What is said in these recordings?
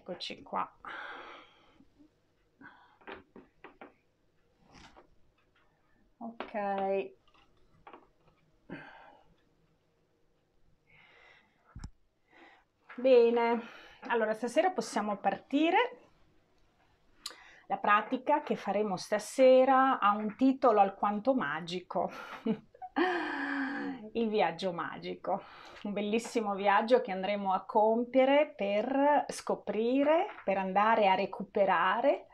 Eccoci qua. Ok. Bene, allora stasera possiamo partire. La pratica che faremo stasera ha un titolo alquanto magico. Il viaggio magico un bellissimo viaggio che andremo a compiere per scoprire, per andare a recuperare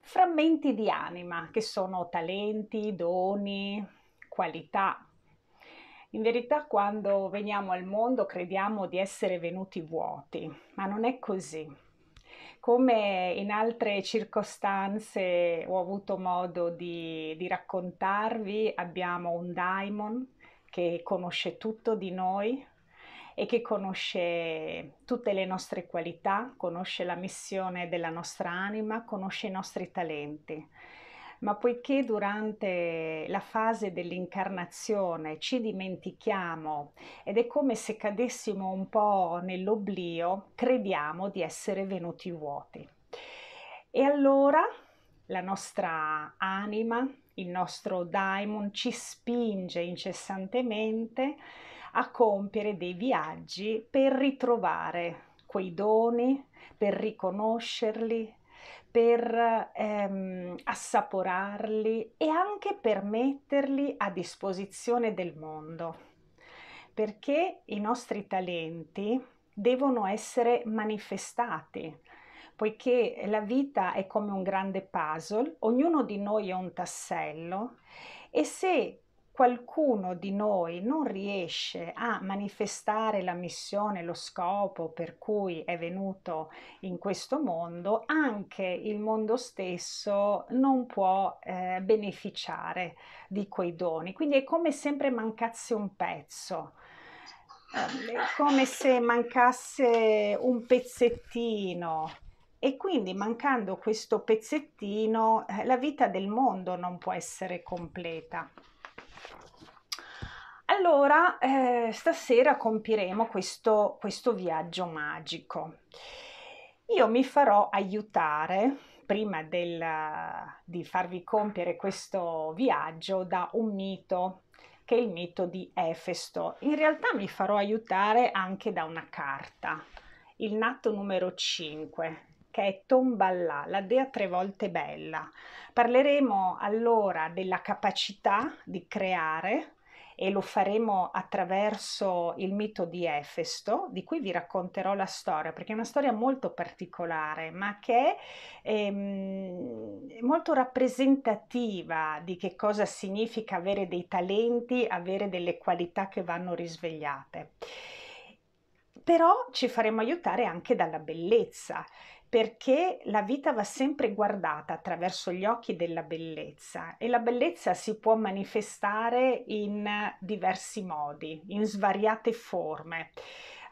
frammenti di anima che sono talenti, doni, qualità. In verità quando veniamo al mondo crediamo di essere venuti vuoti, ma non è così. Come in altre circostanze ho avuto modo di, di raccontarvi, abbiamo un daimon che conosce tutto di noi e che conosce tutte le nostre qualità, conosce la missione della nostra anima, conosce i nostri talenti. Ma poiché durante la fase dell'incarnazione ci dimentichiamo ed è come se cadessimo un po' nell'oblio, crediamo di essere venuti vuoti. E allora la nostra anima, il nostro daimon ci spinge incessantemente a compiere dei viaggi per ritrovare quei doni, per riconoscerli, per ehm, assaporarli e anche per metterli a disposizione del mondo. Perché i nostri talenti devono essere manifestati, poiché la vita è come un grande puzzle, ognuno di noi è un tassello e se qualcuno di noi non riesce a manifestare la missione, lo scopo per cui è venuto in questo mondo, anche il mondo stesso non può eh, beneficiare di quei doni. Quindi è come sempre mancasse un pezzo. Eh, è come se mancasse un pezzettino e quindi mancando questo pezzettino eh, la vita del mondo non può essere completa. Allora, eh, stasera compiremo questo, questo viaggio magico. Io mi farò aiutare prima del, di farvi compiere questo viaggio da un mito che è il mito di Efesto. In realtà mi farò aiutare anche da una carta, il nato numero 5, che è Tombalà, la dea tre volte bella. Parleremo allora della capacità di creare e lo faremo attraverso il mito di Efesto, di cui vi racconterò la storia, perché è una storia molto particolare, ma che è ehm, molto rappresentativa di che cosa significa avere dei talenti, avere delle qualità che vanno risvegliate. Però ci faremo aiutare anche dalla bellezza perché la vita va sempre guardata attraverso gli occhi della bellezza e la bellezza si può manifestare in diversi modi, in svariate forme.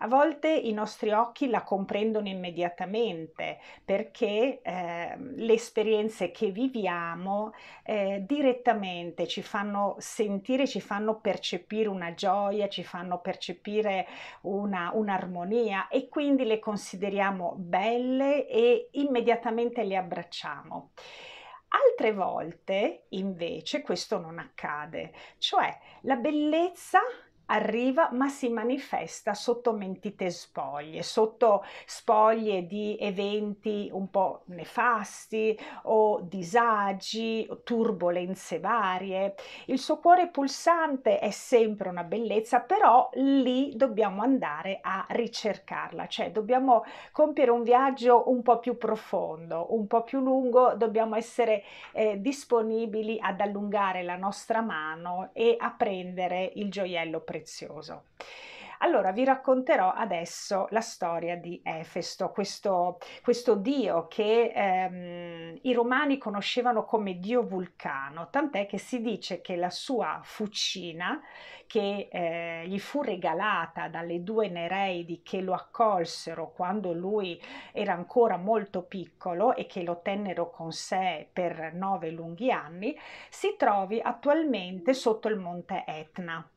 A volte i nostri occhi la comprendono immediatamente perché eh, le esperienze che viviamo eh, direttamente ci fanno sentire, ci fanno percepire una gioia, ci fanno percepire una, un'armonia e quindi le consideriamo belle e immediatamente le abbracciamo. Altre volte invece questo non accade, cioè la bellezza arriva ma si manifesta sotto mentite spoglie, sotto spoglie di eventi un po' nefasti o disagi, o turbolenze varie. Il suo cuore pulsante è sempre una bellezza, però lì dobbiamo andare a ricercarla, cioè dobbiamo compiere un viaggio un po' più profondo, un po' più lungo, dobbiamo essere eh, disponibili ad allungare la nostra mano e a prendere il gioiello prezioso prezioso. Allora vi racconterò adesso la storia di Efesto, questo, questo dio che ehm, i romani conoscevano come dio vulcano, tant'è che si dice che la sua fucina, che eh, gli fu regalata dalle due Nereidi che lo accolsero quando lui era ancora molto piccolo e che lo tennero con sé per nove lunghi anni, si trovi attualmente sotto il monte Etna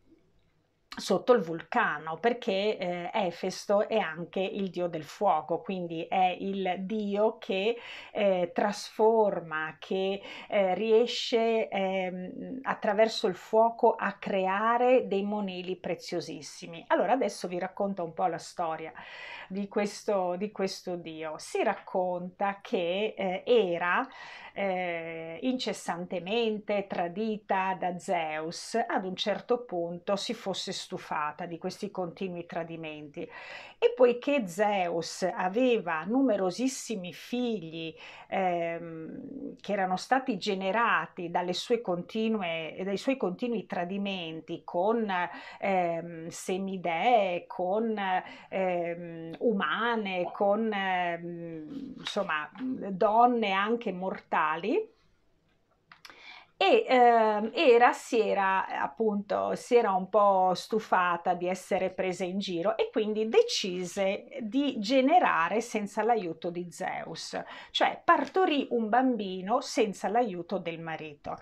sotto il vulcano perché eh, Efesto è anche il dio del fuoco, quindi è il dio che eh, trasforma, che eh, riesce ehm, attraverso il fuoco a creare dei monili preziosissimi. Allora adesso vi racconto un po' la storia di questo, di questo dio. Si racconta che eh, era eh, incessantemente tradita da Zeus, ad un certo punto si fosse stufata di questi continui tradimenti. E poiché Zeus aveva numerosissimi figli ehm, che erano stati generati dalle sue continue, dai suoi continui tradimenti con ehm, semidee, con ehm, umane, con ehm, insomma donne anche mortali, e eh, era, si era appunto si era un po' stufata di essere presa in giro e quindi decise di generare senza l'aiuto di Zeus, cioè partorì un bambino senza l'aiuto del marito.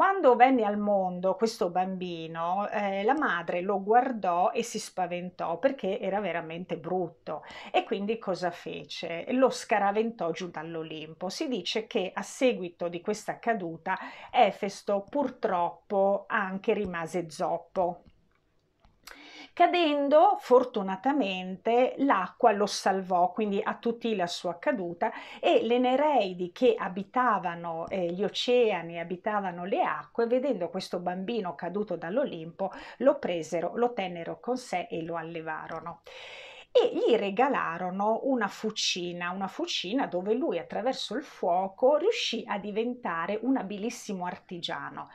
Quando venne al mondo questo bambino, eh, la madre lo guardò e si spaventò perché era veramente brutto e quindi cosa fece? Lo scaraventò giù dall'Olimpo. Si dice che a seguito di questa caduta Efesto purtroppo anche rimase zoppo. Cadendo, fortunatamente, l'acqua lo salvò, quindi attutì la sua caduta e le Nereidi che abitavano eh, gli oceani, abitavano le acque, vedendo questo bambino caduto dall'Olimpo, lo presero, lo tennero con sé e lo allevarono. E gli regalarono una fucina, una fucina dove lui attraverso il fuoco riuscì a diventare un abilissimo artigiano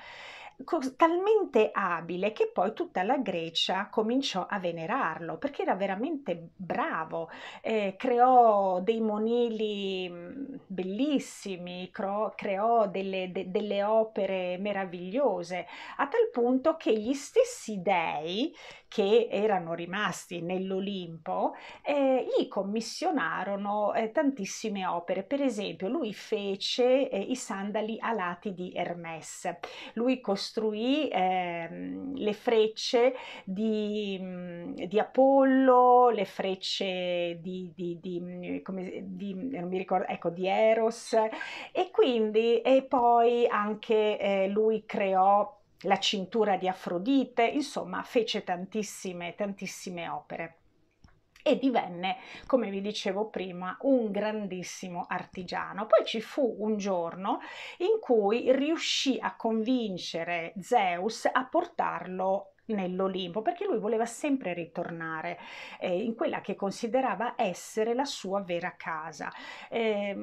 talmente abile che poi tutta la Grecia cominciò a venerarlo perché era veramente bravo, eh, creò dei monili mm, bellissimi, creò, creò delle, de, delle opere meravigliose, a tal punto che gli stessi dei che erano rimasti nell'Olimpo, eh, gli commissionarono eh, tantissime opere. Per esempio, lui fece eh, i sandali alati di Hermes, lui costruì ehm, le frecce di, mm, di, Apollo, le frecce di, di, di, come, di, non mi ricordo, ecco, di Eros. E quindi e poi anche eh, lui creò la cintura di Afrodite, insomma fece tantissime, tantissime opere e divenne, come vi dicevo prima, un grandissimo artigiano. Poi ci fu un giorno in cui riuscì a convincere Zeus a portarlo nell'Olimpo perché lui voleva sempre ritornare eh, in quella che considerava essere la sua vera casa. Eh,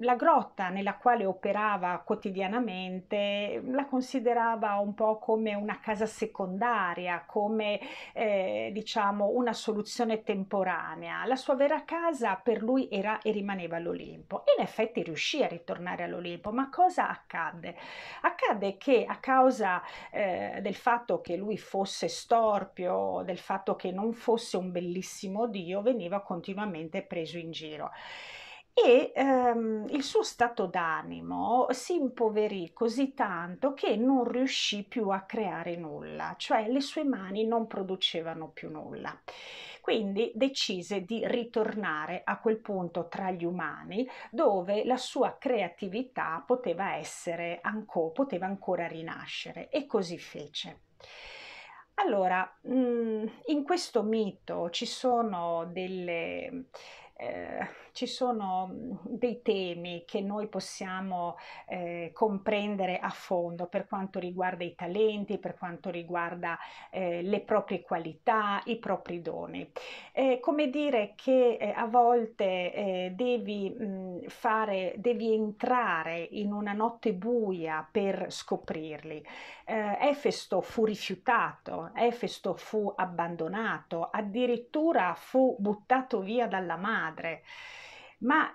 la grotta nella quale operava quotidianamente la considerava un po' come una casa secondaria, come eh, diciamo una soluzione temporanea. La sua vera casa per lui era e rimaneva l'Olimpo. In effetti riuscì a ritornare all'Olimpo, ma cosa accadde? Accadde che a causa eh, del fatto che lui fosse fosse storpio, del fatto che non fosse un bellissimo Dio, veniva continuamente preso in giro e ehm, il suo stato d'animo si impoverì così tanto che non riuscì più a creare nulla, cioè le sue mani non producevano più nulla. Quindi decise di ritornare a quel punto tra gli umani dove la sua creatività poteva essere ancora, poteva ancora rinascere e così fece. Allora, mhmm, in questo mito ci sono delle eh, ci sono mm, dei temi che noi possiamo eh, comprendere a fondo per quanto riguarda i talenti, per quanto riguarda eh, le proprie qualità, i propri doni. come dire che eh, a volte eh, devi mh, mm, fare, devi entrare in una notte buia per scoprirli. Efesto fu rifiutato, Efesto fu abbandonato, addirittura fu buttato via dalla madre madre, ma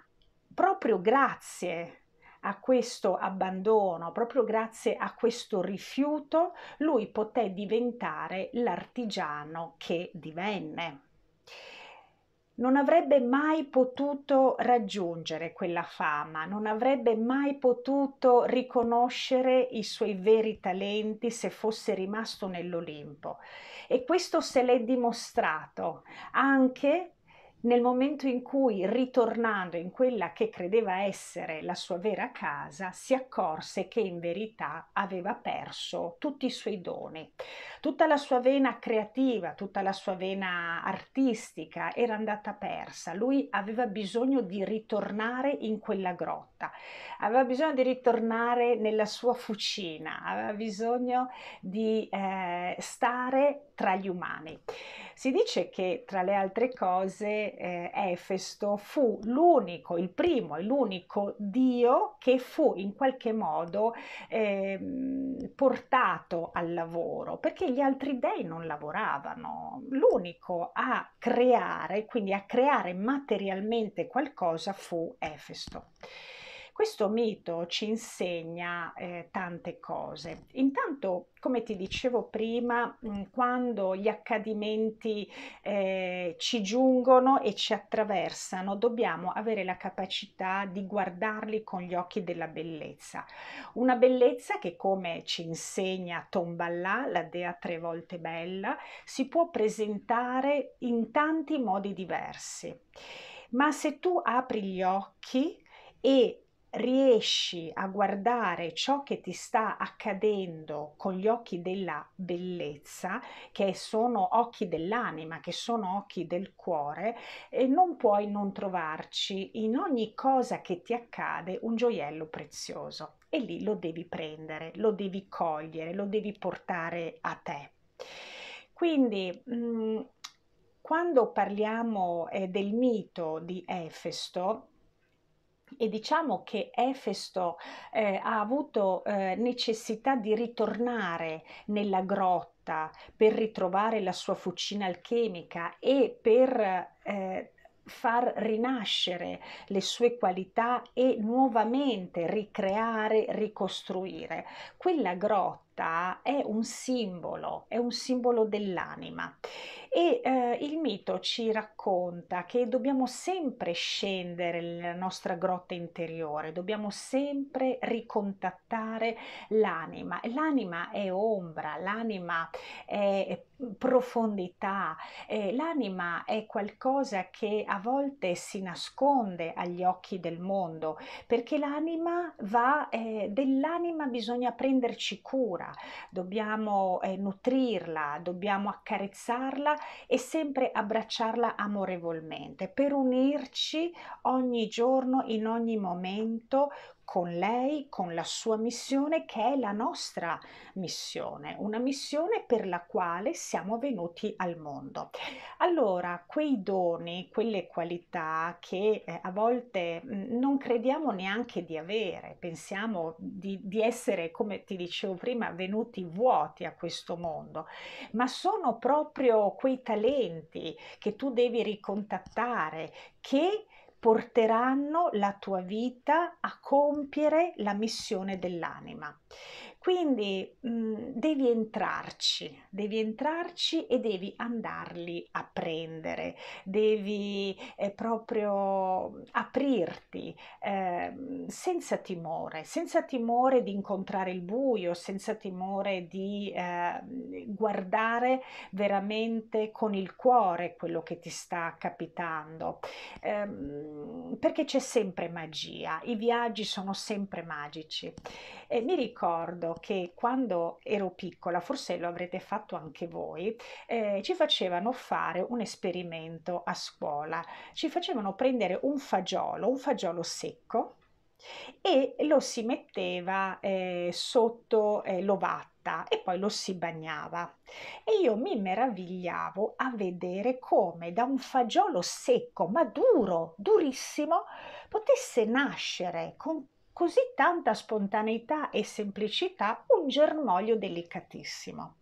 proprio grazie a questo abbandono, proprio grazie a questo rifiuto, lui poté diventare l'artigiano che divenne. non avrebbe mai potuto raggiungere quella fama, non avrebbe mai potuto riconoscere i suoi veri talenti se fosse rimasto nell'Olimpo. E questo se l'è dimostrato anche nel momento in cui, ritornando in quella che credeva essere la sua vera casa, si accorse che in verità aveva perso tutti i suoi doni. Tutta la sua vena creativa, tutta la sua vena artistica era andata persa. Lui aveva bisogno di ritornare in quella grotta, aveva bisogno di ritornare nella sua fucina, aveva bisogno di eh, stare tra gli umani. Si dice che tra le altre cose eh, Efesto fu l'unico, il primo e l'unico dio che fu in qualche modo eh, portato al lavoro, perché gli altri dei non lavoravano. L'unico a creare, quindi a creare materialmente qualcosa fu Efesto. Questo mito ci insegna eh, tante cose. Intanto, come ti dicevo prima, mm, quando gli accadimenti eh, ci giungono e ci attraversano, dobbiamo avere la capacità di guardarli con gli occhi della bellezza. Una bellezza che, come ci insegna Tombalà, la dea tre volte bella, si può presentare in tanti modi diversi. Ma se tu apri gli occhi e riesci a guardare ciò che ti sta accadendo con gli occhi della bellezza, che sono occhi dell'anima, che sono occhi del cuore, e non puoi non trovarci in ogni cosa che ti accade un gioiello prezioso. E lì lo devi prendere, lo devi cogliere, lo devi portare a te. Quindi mh, mm, quando parliamo eh, del mito di Efesto, e diciamo che Efesto eh, ha avuto eh, necessità di ritornare nella grotta per ritrovare la sua fucina alchemica e per eh, far rinascere le sue qualità e nuovamente ricreare, ricostruire. Quella grotta è un simbolo, è un simbolo dell'anima e eh, il mito ci racconta che dobbiamo sempre scendere nella nostra grotta interiore, dobbiamo sempre ricontattare l'anima. L'anima è ombra, l'anima è profondità, eh, l'anima è qualcosa che a volte si nasconde agli occhi del mondo, perché l'anima va, eh, dell'anima bisogna prenderci cura, dobbiamo eh, nutrirla, dobbiamo accarezzarla e sempre abbracciarla amorevolmente per unirci ogni giorno, in ogni momento con lei, con la sua missione che è la nostra missione, una missione per la quale siamo venuti al mondo. Allora, quei doni, quelle qualità che eh, a volte mh, non crediamo neanche di avere, pensiamo di, di essere, come ti dicevo prima, venuti vuoti a questo mondo, ma sono proprio quei talenti che tu devi ricontattare, che porteranno la tua vita a compiere la missione dell'anima. Quindi mh, mhmm, devi entrarci, devi entrarci e devi andarli a prendere, devi eh, proprio aprirti eh, senza timore, senza timore di incontrare il buio, senza timore di eh, guardare veramente con il cuore quello che ti sta capitando, ehm, perché c'è sempre magia, i viaggi sono sempre magici. Mi ricordo che quando ero piccola, forse lo avrete fatto anche voi, eh, ci facevano fare un esperimento a scuola, ci facevano prendere un fagiolo, un fagiolo secco e lo si metteva eh, sotto eh, l'ovatta e poi lo si bagnava. E io mi meravigliavo a vedere come da un fagiolo secco ma duro, durissimo, potesse nascere con così tanta spontaneità e semplicità un germoglio delicatissimo.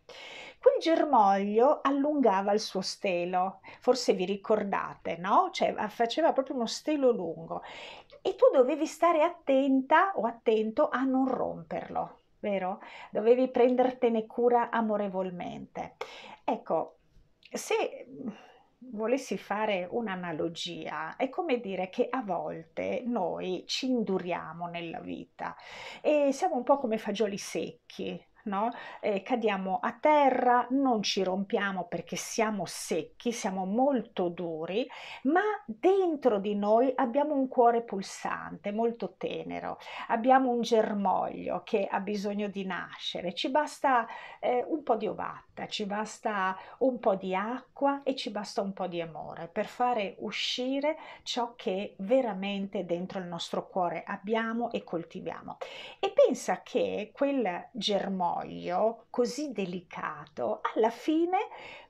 Quel germoglio allungava il suo stelo, forse vi ricordate, no? Cioè faceva proprio uno stelo lungo e tu dovevi stare attenta o attento a non romperlo, vero? Dovevi prendertene cura amorevolmente. Ecco, se volessi fare un'analogia, è come dire che a volte noi ci induriamo nella vita e siamo un po' come fagioli secchi, no? Eh, cadiamo a terra, non ci rompiamo perché siamo secchi, siamo molto duri, ma dentro di noi abbiamo un cuore pulsante, molto tenero, abbiamo un germoglio che ha bisogno di nascere, ci basta eh, un po' di ovatta, ci basta un po' di acqua e ci basta un po' di amore per fare uscire ciò che veramente dentro il nostro cuore abbiamo e coltiviamo. E pensa che quel germoglio germoglio così delicato alla fine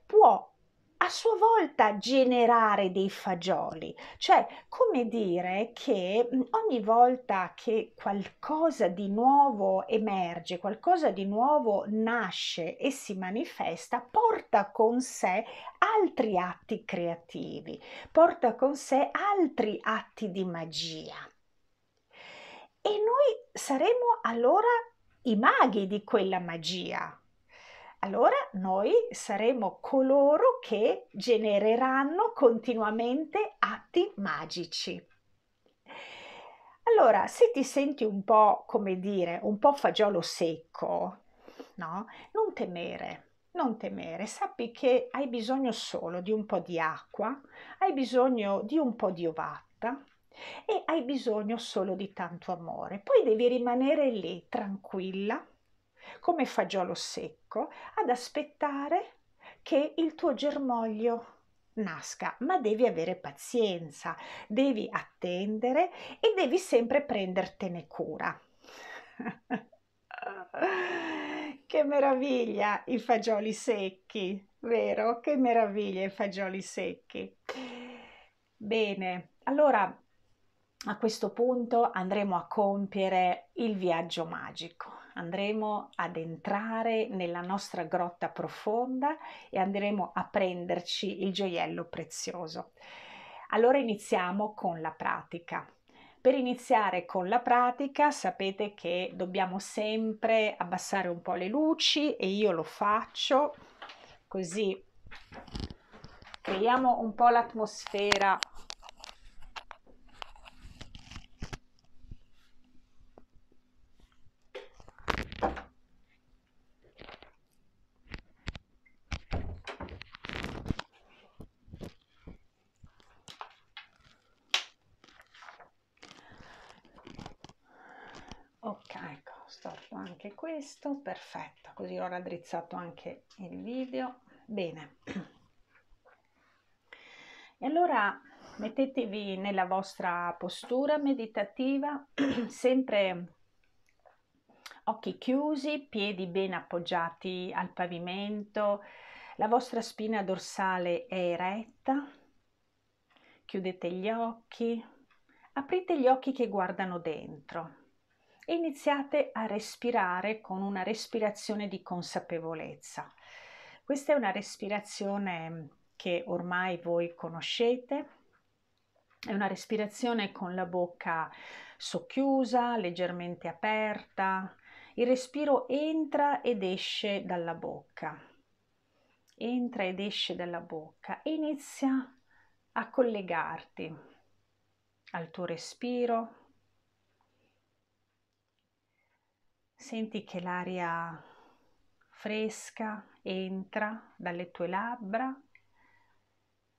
può a sua volta generare dei fagioli, cioè come dire che ogni volta che qualcosa di nuovo emerge, qualcosa di nuovo nasce e si manifesta, porta con sé altri atti creativi, porta con sé altri atti di magia. E noi saremo allora i maghi di quella magia. Allora noi saremo coloro che genereranno continuamente atti magici. Allora, se ti senti un po', come dire, un po' fagiolo secco, no? Non temere, non temere, sappi che hai bisogno solo di un po' di acqua, hai bisogno di un po' di ovatta, e hai bisogno solo di tanto amore. Poi devi rimanere lì tranquilla, come fagiolo secco, ad aspettare che il tuo germoglio nasca, ma devi avere pazienza, devi attendere e devi sempre prendertene cura. che meraviglia i fagioli secchi, vero? Che meraviglia i fagioli secchi. Bene, allora a questo punto andremo a compiere il viaggio magico, andremo ad entrare nella nostra grotta profonda e andremo a prenderci il gioiello prezioso. Allora iniziamo con la pratica. Per iniziare con la pratica sapete che dobbiamo sempre abbassare un po' le luci e io lo faccio così creiamo un po' l'atmosfera anche questo, perfetto, così ho raddrizzato anche il video. Bene. E allora mettetevi nella vostra postura meditativa, sempre occhi chiusi, piedi ben appoggiati al pavimento, la vostra spina dorsale è eretta, chiudete gli occhi, aprite gli occhi che guardano dentro e iniziate a respirare con una respirazione di consapevolezza. Questa è una respirazione che ormai voi conoscete, è una respirazione con la bocca socchiusa, leggermente aperta. Il respiro entra ed esce dalla bocca. Entra ed esce dalla bocca e inizia a collegarti al tuo respiro, Senti che l'aria fresca entra dalle tue labbra,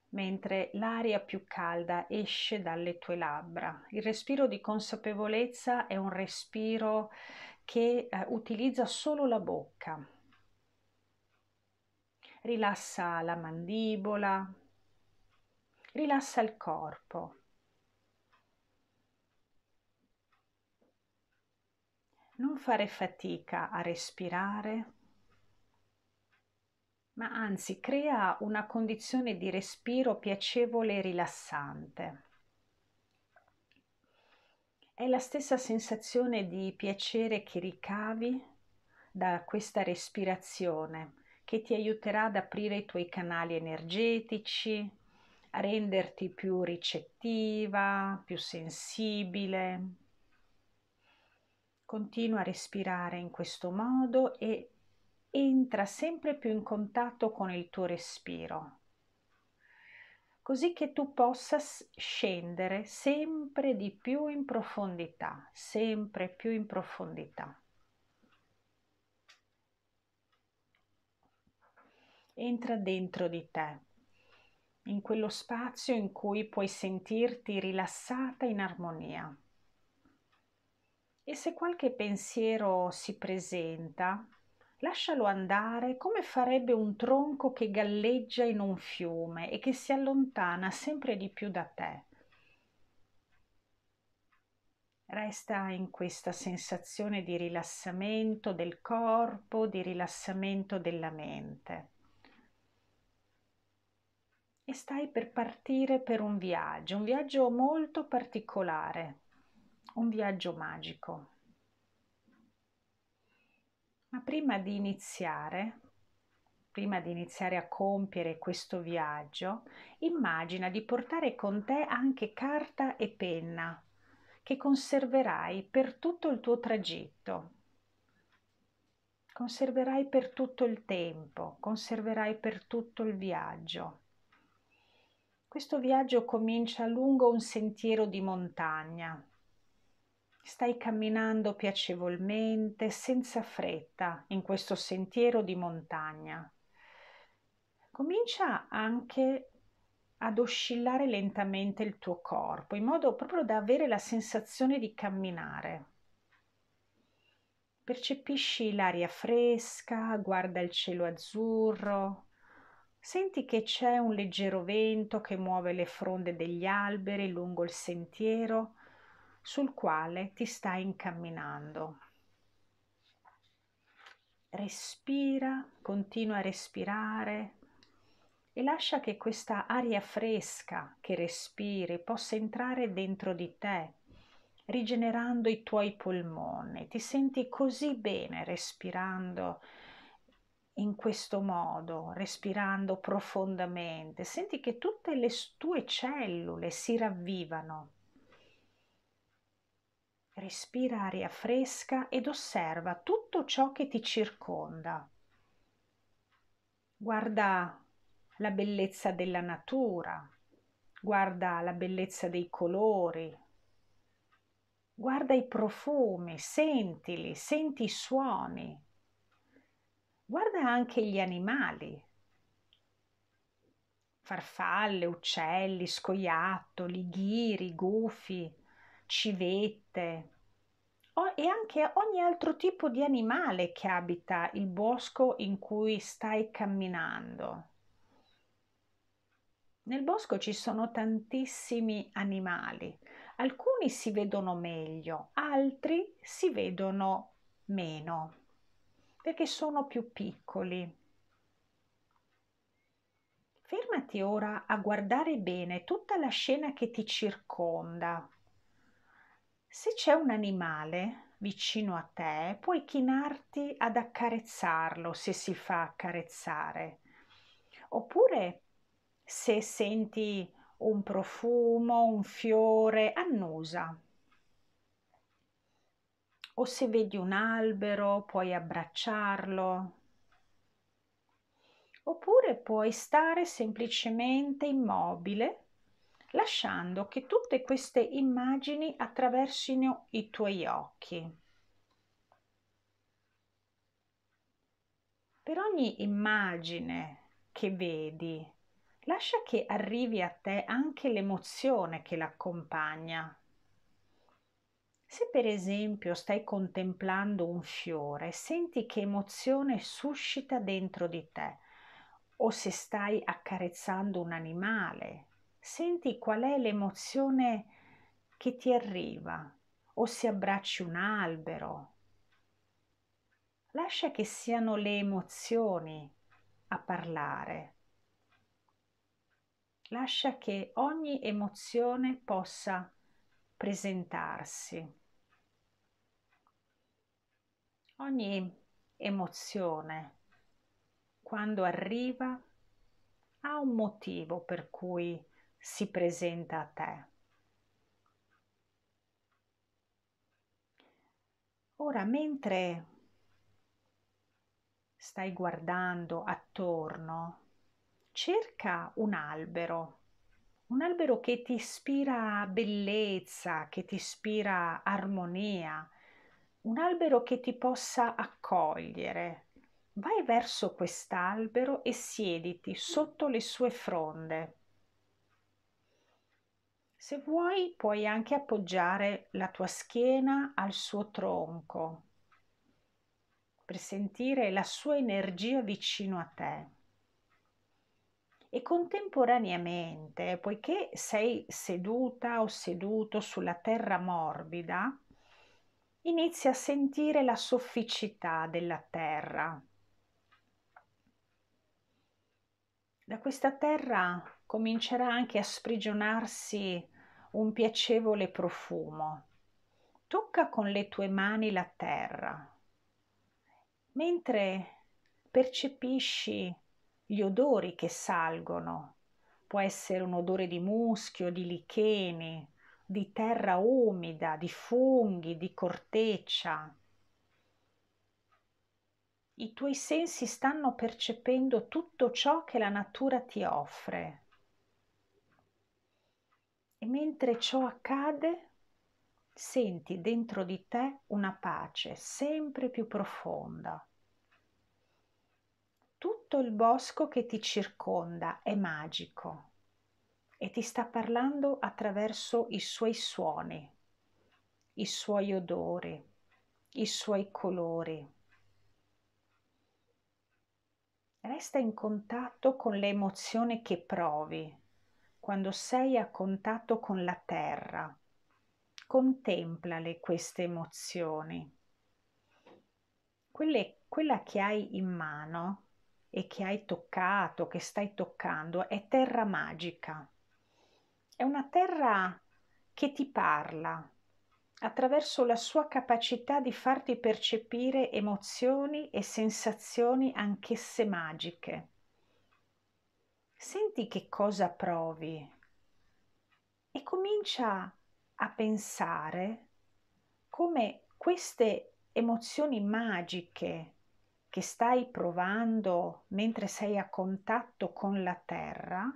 mentre l'aria più calda esce dalle tue labbra. Il respiro di consapevolezza è un respiro che eh, utilizza solo la bocca. Rilassa la mandibola, rilassa il corpo. Non fare fatica a respirare, ma anzi crea una condizione di respiro piacevole e rilassante. È la stessa sensazione di piacere che ricavi da questa respirazione che ti aiuterà ad aprire i tuoi canali energetici, a renderti più ricettiva, più sensibile, Continua a respirare in questo modo e entra sempre più in contatto con il tuo respiro. così che tu possa scendere sempre di più in profondità, sempre più in profondità. Entra dentro di te, in quello spazio in cui puoi sentirti rilassata in armonia. E se qualche pensiero si presenta, lascialo andare come farebbe un tronco che galleggia in un fiume e che si allontana sempre di più da te. Resta in questa sensazione di rilassamento del corpo, di rilassamento della mente. E stai per partire per un viaggio, un viaggio molto particolare un viaggio magico. Ma prima di iniziare, prima di iniziare a compiere questo viaggio, immagina di portare con te anche carta e penna che conserverai per tutto il tuo tragitto. Conserverai per tutto il tempo, conserverai per tutto il viaggio. Questo viaggio comincia lungo un sentiero di montagna, Stai camminando piacevolmente, senza fretta, in questo sentiero di montagna. Comincia anche ad oscillare lentamente il tuo corpo, in modo proprio da avere la sensazione di camminare. Percepisci l'aria fresca, guarda il cielo azzurro, senti che c'è un leggero vento che muove le fronde degli alberi lungo il sentiero sul quale ti stai incamminando. Respira, continua a respirare e lascia che questa aria fresca che respiri possa entrare dentro di te, rigenerando i tuoi polmoni. Ti senti così bene respirando in questo modo, respirando profondamente. Senti che tutte le tue cellule si ravvivano Respira aria fresca ed osserva tutto ciò che ti circonda. Guarda la bellezza della natura, guarda la bellezza dei colori, guarda i profumi, sentili, senti i suoni, guarda anche gli animali, farfalle, uccelli, scoiattoli, ghiri, gufi, civette e anche ogni altro tipo di animale che abita il bosco in cui stai camminando. Nel bosco ci sono tantissimi animali, alcuni si vedono meglio, altri si vedono meno, perché sono più piccoli. Fermati ora a guardare bene tutta la scena che ti circonda se c'è un animale vicino a te, puoi chinarti ad accarezzarlo se si fa accarezzare. Oppure se senti un profumo, un fiore, annusa. O se vedi un albero, puoi abbracciarlo. Oppure puoi stare semplicemente immobile lasciando che tutte queste immagini attraversino i tuoi occhi. Per ogni immagine che vedi, lascia che arrivi a te anche l'emozione che l'accompagna. Se per esempio stai contemplando un fiore, senti che emozione suscita dentro di te, o se stai accarezzando un animale, senti qual è l'emozione che ti arriva o se abbracci un albero. Lascia che siano le emozioni a parlare. Lascia che ogni emozione possa presentarsi. Ogni emozione, quando arriva, ha un motivo per cui si presenta a te. Ora, mentre stai guardando attorno, cerca un albero un albero che ti ispira bellezza, che ti ispira armonia, un albero che ti possa accogliere. Vai verso quest'albero e siediti sotto le sue fronde. Se vuoi puoi anche appoggiare la tua schiena al suo tronco per sentire la sua energia vicino a te. E contemporaneamente, poiché sei seduta o seduto sulla terra morbida, inizia a sentire la sofficità della terra. Da questa terra comincerà anche a sprigionarsi un piacevole profumo. Tocca con le tue mani la terra, mentre percepisci gli odori che salgono. Può essere un odore di muschio, di licheni, di terra umida, di funghi, di corteccia. I tuoi sensi stanno percependo tutto ciò che la natura ti offre. E mentre ciò accade, senti dentro di te una pace sempre più profonda. Tutto il bosco che ti circonda è magico e ti sta parlando attraverso i suoi suoni, i suoi odori, i suoi colori. Resta in contatto con le emozioni che provi quando sei a contatto con la terra contemplale queste emozioni. Quelle, quella che hai in mano e che hai toccato, che stai toccando, è terra magica. È una terra che ti parla attraverso la sua capacità di farti percepire emozioni e sensazioni anch'esse magiche. Senti che cosa provi e comincia a pensare come queste emozioni magiche che stai provando mentre sei a contatto con la terra,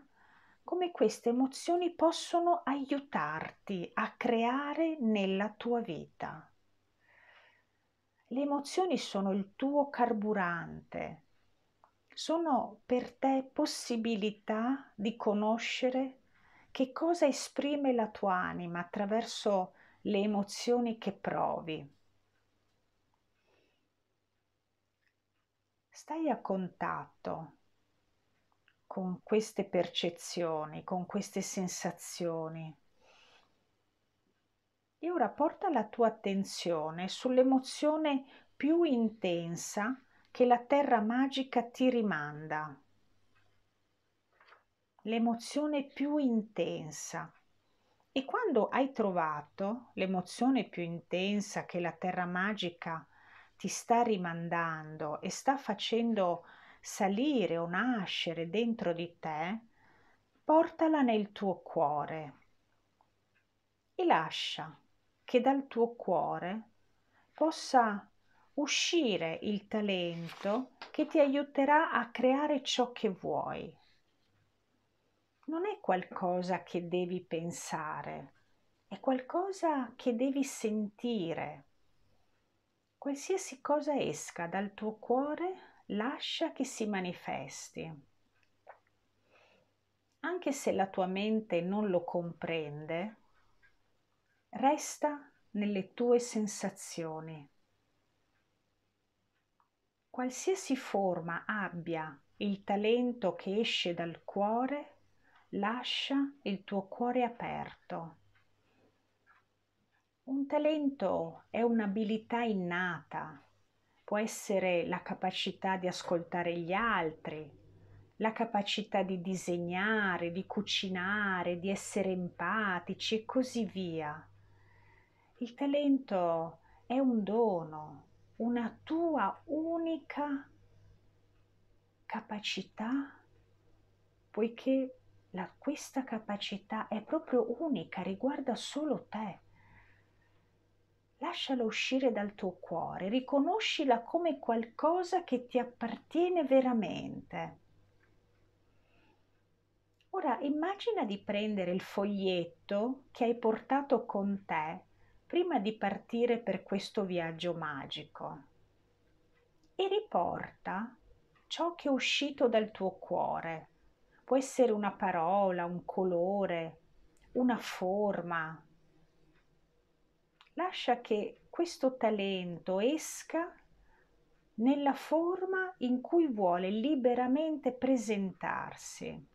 come queste emozioni possono aiutarti a creare nella tua vita. Le emozioni sono il tuo carburante, sono per te possibilità di conoscere che cosa esprime la tua anima attraverso le emozioni che provi. Stai a contatto con queste percezioni, con queste sensazioni. E ora porta la tua attenzione sull'emozione più intensa che la terra magica ti rimanda l'emozione più intensa. E quando hai trovato l'emozione più intensa che la terra magica ti sta rimandando e sta facendo salire o nascere dentro di te, portala nel tuo cuore e lascia che dal tuo cuore possa uscire il talento che ti aiuterà a creare ciò che vuoi non è qualcosa che devi pensare, è qualcosa che devi sentire. Qualsiasi cosa esca dal tuo cuore, lascia che si manifesti. Anche se la tua mente non lo comprende, resta nelle tue sensazioni. Qualsiasi forma abbia il talento che esce dal cuore, lascia il tuo cuore aperto. Un talento è un'abilità innata, può essere la capacità di ascoltare gli altri, la capacità di disegnare, di cucinare, di essere empatici e così via. Il talento è un dono, una tua unica capacità, poiché la, questa capacità è proprio unica, riguarda solo te. Lasciala uscire dal tuo cuore, riconoscila come qualcosa che ti appartiene veramente. Ora immagina di prendere il foglietto che hai portato con te prima di partire per questo viaggio magico e riporta ciò che è uscito dal tuo cuore. Può essere una parola, un colore, una forma. Lascia che questo talento esca nella forma in cui vuole liberamente presentarsi.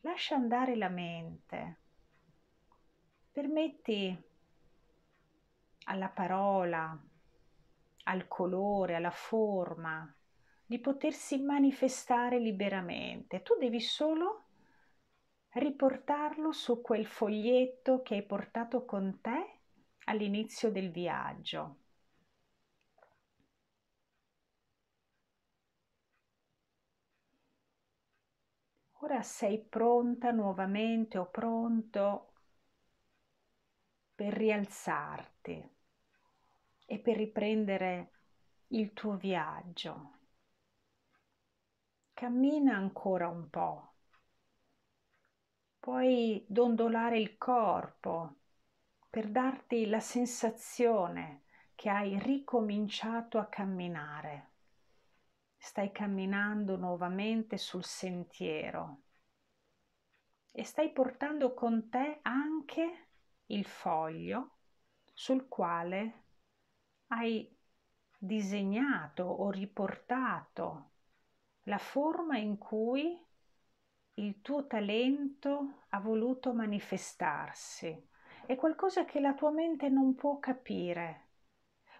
Lascia andare la mente. Permetti alla parola, al colore, alla forma, di potersi manifestare liberamente. Tu devi solo riportarlo su quel foglietto che hai portato con te all'inizio del viaggio. Ora sei pronta nuovamente o pronto per rialzarti e per riprendere il tuo viaggio. Cammina ancora un po', puoi dondolare il corpo per darti la sensazione che hai ricominciato a camminare. Stai camminando nuovamente sul sentiero e stai portando con te anche il foglio sul quale hai disegnato o riportato la forma in cui il tuo talento ha voluto manifestarsi. È qualcosa che la tua mente non può capire,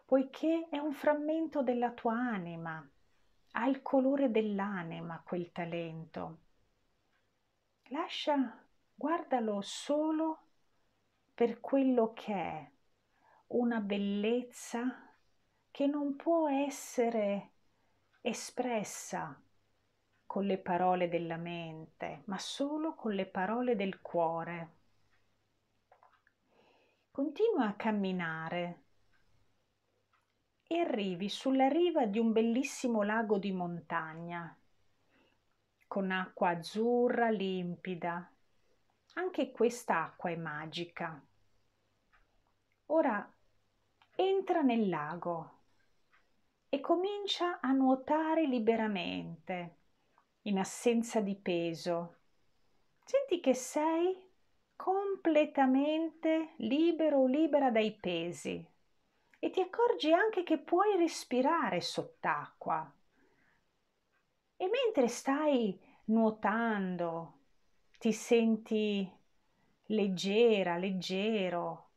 poiché è un frammento della tua anima, ha il colore dell'anima quel talento. Lascia, guardalo solo per quello che è, una bellezza che non può essere espressa con le parole della mente, ma solo con le parole del cuore. Continua a camminare e arrivi sulla riva di un bellissimo lago di montagna, con acqua azzurra limpida. Anche quest'acqua è magica. Ora entra nel lago e comincia a nuotare liberamente, in assenza di peso. Senti che sei completamente libero o libera dai pesi e ti accorgi anche che puoi respirare sott'acqua. E mentre stai nuotando, ti senti leggera, leggero,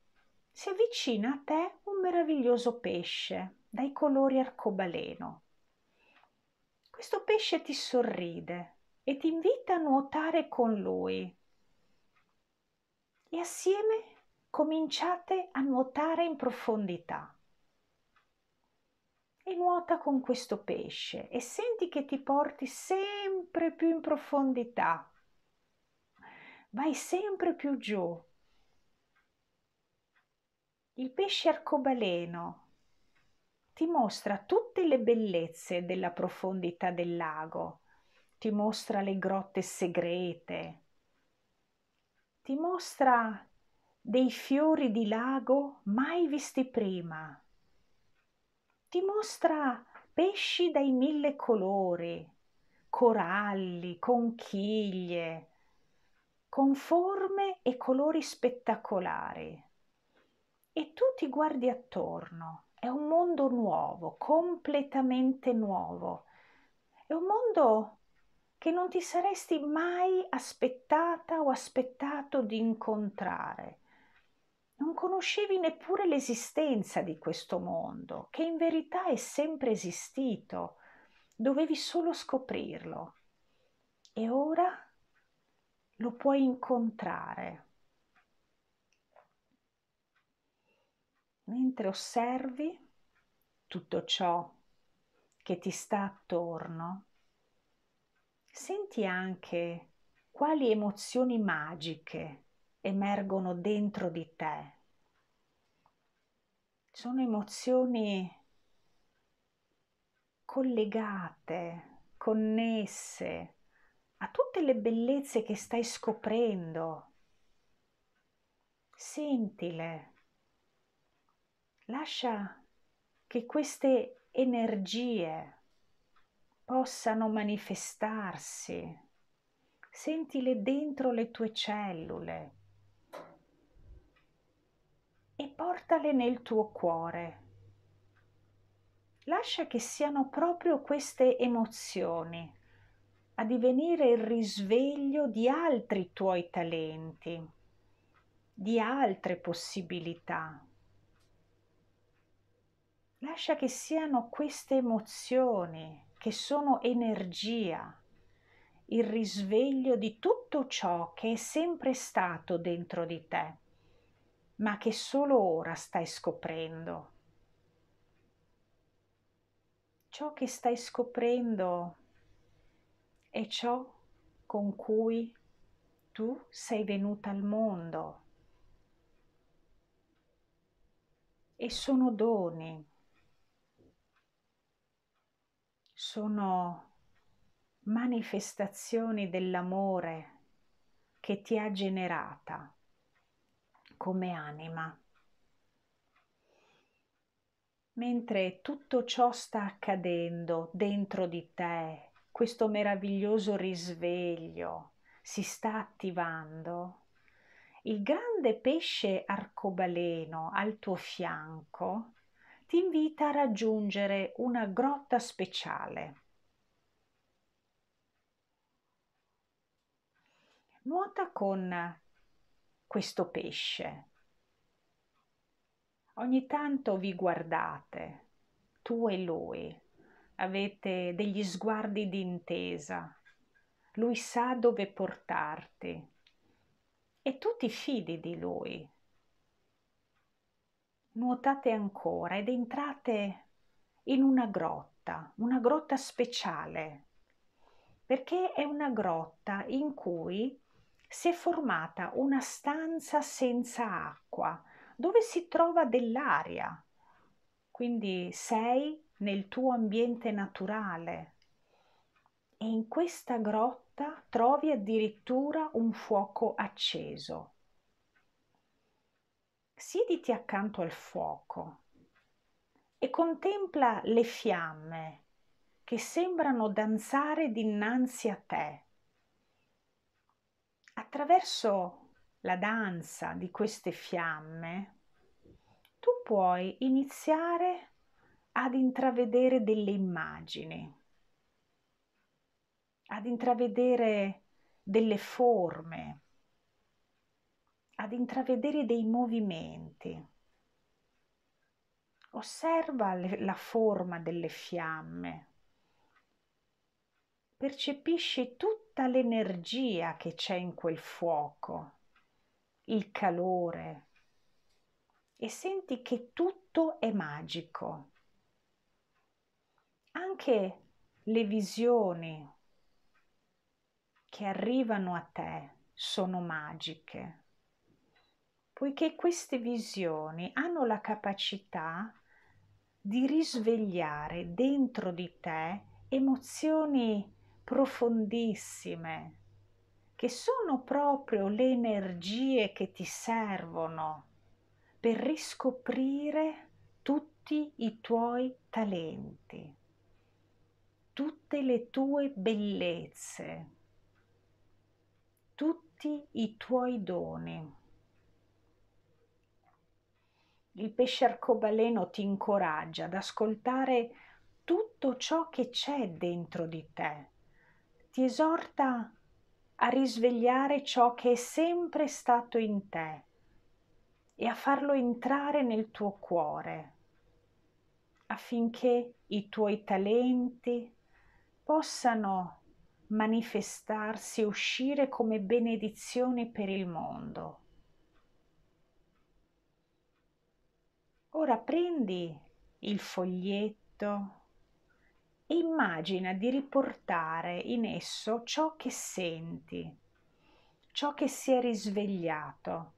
si avvicina a te un meraviglioso pesce dai colori arcobaleno. Questo pesce ti sorride e ti invita a nuotare con lui. E assieme cominciate a nuotare in profondità. E nuota con questo pesce e senti che ti porti sempre più in profondità. Vai sempre più giù. Il pesce arcobaleno ti mostra tutte le bellezze della profondità del lago, ti mostra le grotte segrete, ti mostra dei fiori di lago mai visti prima, ti mostra pesci dai mille colori, coralli, conchiglie, con forme e colori spettacolari. E tu ti guardi attorno è un mondo nuovo, completamente nuovo. È un mondo che non ti saresti mai aspettata o aspettato di incontrare. Non conoscevi neppure l'esistenza di questo mondo, che in verità è sempre esistito. Dovevi solo scoprirlo. E ora lo puoi incontrare. Mentre osservi tutto ciò che ti sta attorno, senti anche quali emozioni magiche emergono dentro di te. Sono emozioni collegate, connesse a tutte le bellezze che stai scoprendo. Sentile. Lascia che queste energie possano manifestarsi. Sentile dentro le tue cellule e portale nel tuo cuore. Lascia che siano proprio queste emozioni a divenire il risveglio di altri tuoi talenti, di altre possibilità. Lascia che siano queste emozioni che sono energia, il risveglio di tutto ciò che è sempre stato dentro di te, ma che solo ora stai scoprendo. Ciò che stai scoprendo è ciò con cui tu sei venuta al mondo. E sono doni, sono manifestazioni dell'amore che ti ha generata come anima. Mentre tutto ciò sta accadendo dentro di te, questo meraviglioso risveglio si sta attivando, il grande pesce arcobaleno al tuo fianco ti invita a raggiungere una grotta speciale. Nuota con questo pesce. Ogni tanto vi guardate, tu e lui, avete degli sguardi d'intesa, lui sa dove portarti e tu ti fidi di lui. Nuotate ancora ed entrate in una grotta, una grotta speciale, perché è una grotta in cui si è formata una stanza senza acqua, dove si trova dell'aria. Quindi sei nel tuo ambiente naturale e in questa grotta trovi addirittura un fuoco acceso. Siediti accanto al fuoco e contempla le fiamme che sembrano danzare dinanzi a te. Attraverso la danza di queste fiamme tu puoi iniziare ad intravedere delle immagini, ad intravedere delle forme, ad intravedere dei movimenti. Osserva la forma delle fiamme, percepisci tutta l'energia che c'è in quel fuoco, il calore. E senti che tutto è magico. Anche le visioni che arrivano a te sono magiche, poiché queste visioni hanno la capacità di risvegliare dentro di te emozioni profondissime, che sono proprio le energie che ti servono per riscoprire tutti i tuoi talenti tutte le tue bellezze, tutti i tuoi doni. Il pesce arcobaleno ti incoraggia ad ascoltare tutto ciò che c'è dentro di te, ti esorta a risvegliare ciò che è sempre stato in te e a farlo entrare nel tuo cuore affinché i tuoi talenti, possano manifestarsi e uscire come benedizioni per il mondo. Ora prendi il foglietto e immagina di riportare in esso ciò che senti, ciò che si è risvegliato.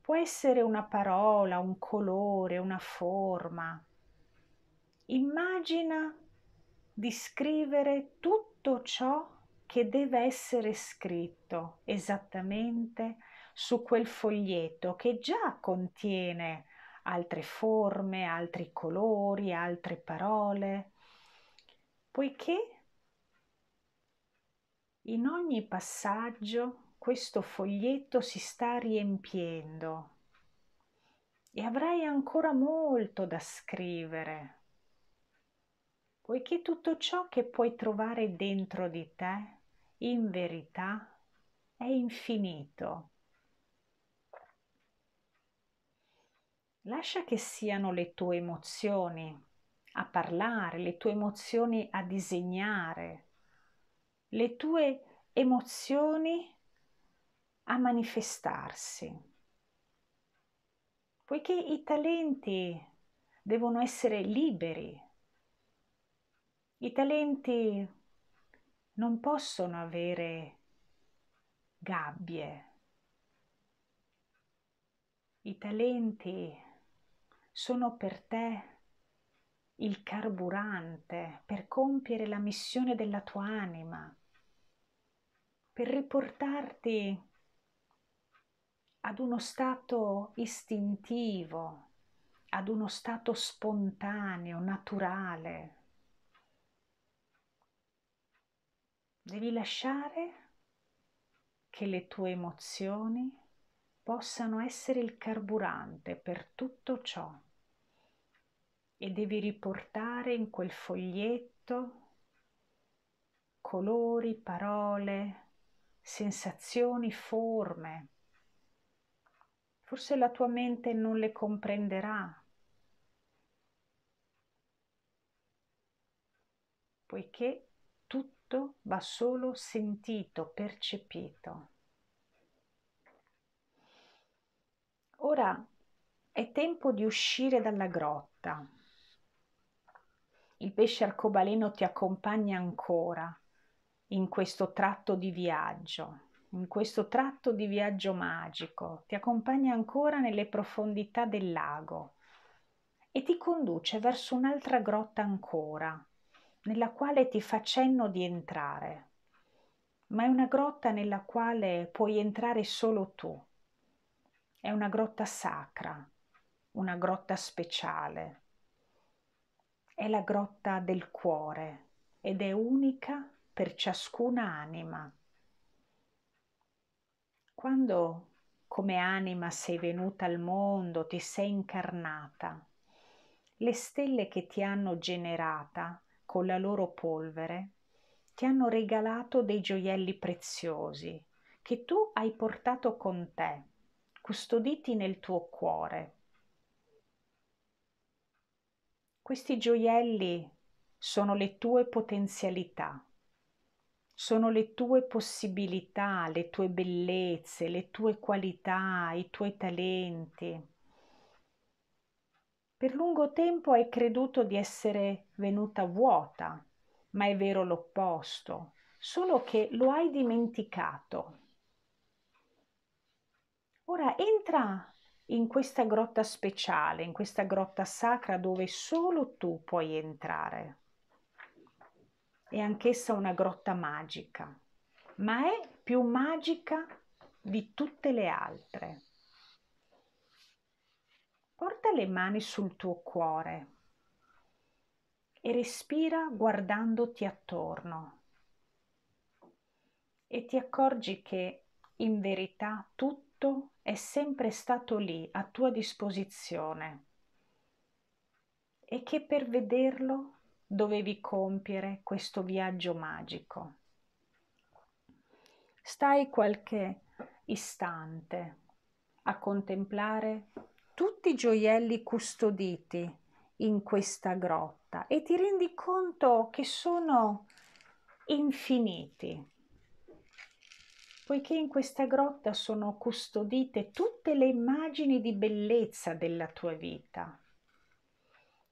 Può essere una parola, un colore, una forma. Immagina di scrivere tutto ciò che deve essere scritto esattamente su quel foglietto che già contiene altre forme, altri colori, altre parole, poiché in ogni passaggio questo foglietto si sta riempiendo e avrai ancora molto da scrivere, poiché tutto ciò che puoi trovare dentro di te, in verità, è infinito. Lascia che siano le tue emozioni a parlare, le tue emozioni a disegnare, le tue emozioni a manifestarsi. Poiché i talenti devono essere liberi, i talenti non possono avere gabbie. I talenti sono per te il carburante per compiere la missione della tua anima per riportarti ad uno stato istintivo, ad uno stato spontaneo, naturale. Devi lasciare che le tue emozioni possano essere il carburante per tutto ciò e devi riportare in quel foglietto colori, parole, sensazioni, forme. Forse la tua mente non le comprenderà, poiché tutto va solo sentito, percepito. Ora è tempo di uscire dalla grotta. Il pesce arcobaleno ti accompagna ancora in questo tratto di viaggio, in questo tratto di viaggio magico, ti accompagna ancora nelle profondità del lago e ti conduce verso un'altra grotta ancora, nella quale ti fa cenno di entrare, ma è una grotta nella quale puoi entrare solo tu. È una grotta sacra, una grotta speciale. È la grotta del cuore ed è unica per ciascuna anima. Quando come anima sei venuta al mondo, ti sei incarnata, le stelle che ti hanno generata con la loro polvere ti hanno regalato dei gioielli preziosi che tu hai portato con te, custoditi nel tuo cuore. Questi gioielli sono le tue potenzialità sono le tue possibilità, le tue bellezze, le tue qualità, i tuoi talenti. Per lungo tempo hai creduto di essere venuta vuota, ma è vero l'opposto, solo che lo hai dimenticato. Ora entra in questa grotta speciale, in questa grotta sacra dove solo tu puoi entrare è anch'essa una grotta magica, ma è più magica di tutte le altre. Porta le mani sul tuo cuore e respira guardandoti attorno e ti accorgi che in verità tutto è sempre stato lì a tua disposizione e che per vederlo dovevi compiere questo viaggio magico. Stai qualche istante a contemplare tutti i gioielli custoditi in questa grotta e ti rendi conto che sono infiniti, poiché in questa grotta sono custodite tutte le immagini di bellezza della tua vita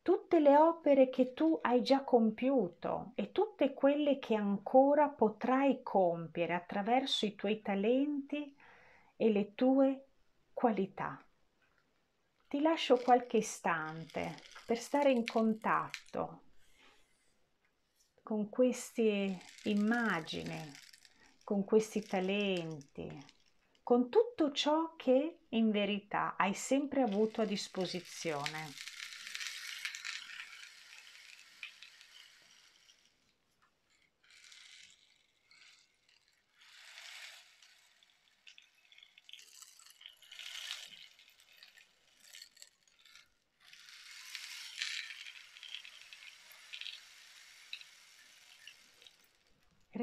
tutte le opere che tu hai già compiuto e tutte quelle che ancora potrai compiere attraverso i tuoi talenti e le tue qualità. Ti lascio qualche istante per stare in contatto con queste immagini con questi talenti, con tutto ciò che in verità hai sempre avuto a disposizione.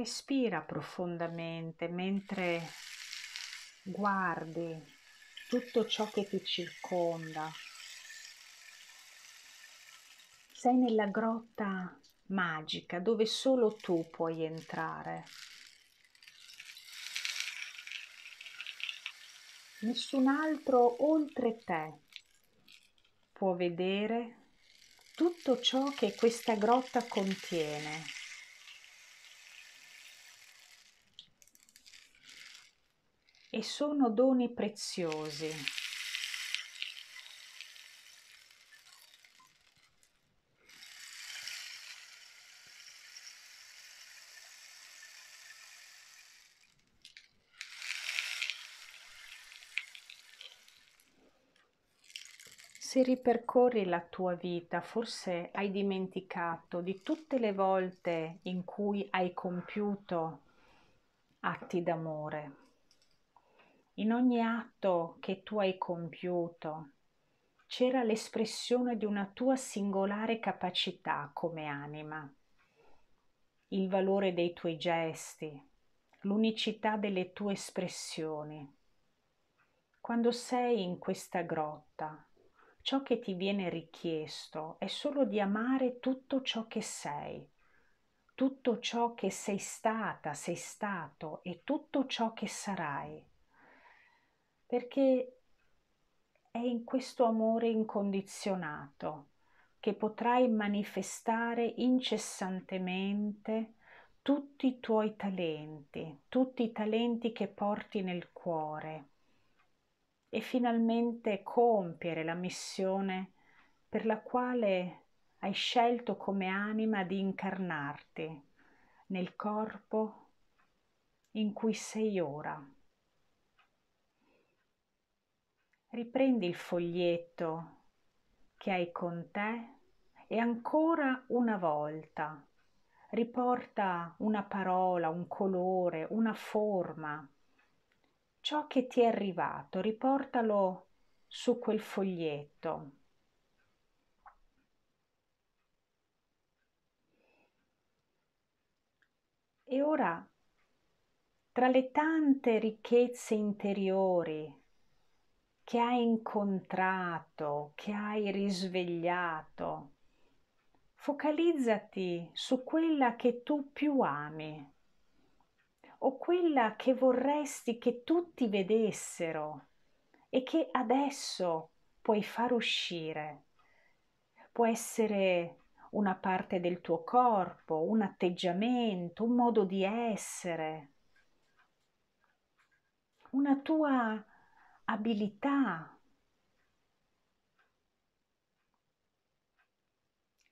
Respira profondamente mentre guardi tutto ciò che ti circonda. Sei nella grotta magica dove solo tu puoi entrare. Nessun altro oltre te può vedere tutto ciò che questa grotta contiene e sono doni preziosi. Se ripercorri la tua vita, forse hai dimenticato di tutte le volte in cui hai compiuto atti d'amore in ogni atto che tu hai compiuto c'era l'espressione di una tua singolare capacità come anima, il valore dei tuoi gesti, l'unicità delle tue espressioni. Quando sei in questa grotta, ciò che ti viene richiesto è solo di amare tutto ciò che sei, tutto ciò che sei stata, sei stato e tutto ciò che sarai perché è in questo amore incondizionato che potrai manifestare incessantemente tutti i tuoi talenti, tutti i talenti che porti nel cuore e finalmente compiere la missione per la quale hai scelto come anima di incarnarti nel corpo in cui sei ora. Riprendi il foglietto che hai con te e ancora una volta riporta una parola, un colore, una forma, ciò che ti è arrivato, riportalo su quel foglietto. E ora, tra le tante ricchezze interiori che hai incontrato, che hai risvegliato. Focalizzati su quella che tu più ami o quella che vorresti che tutti vedessero e che adesso puoi far uscire. Può essere una parte del tuo corpo, un atteggiamento, un modo di essere, una tua abilità.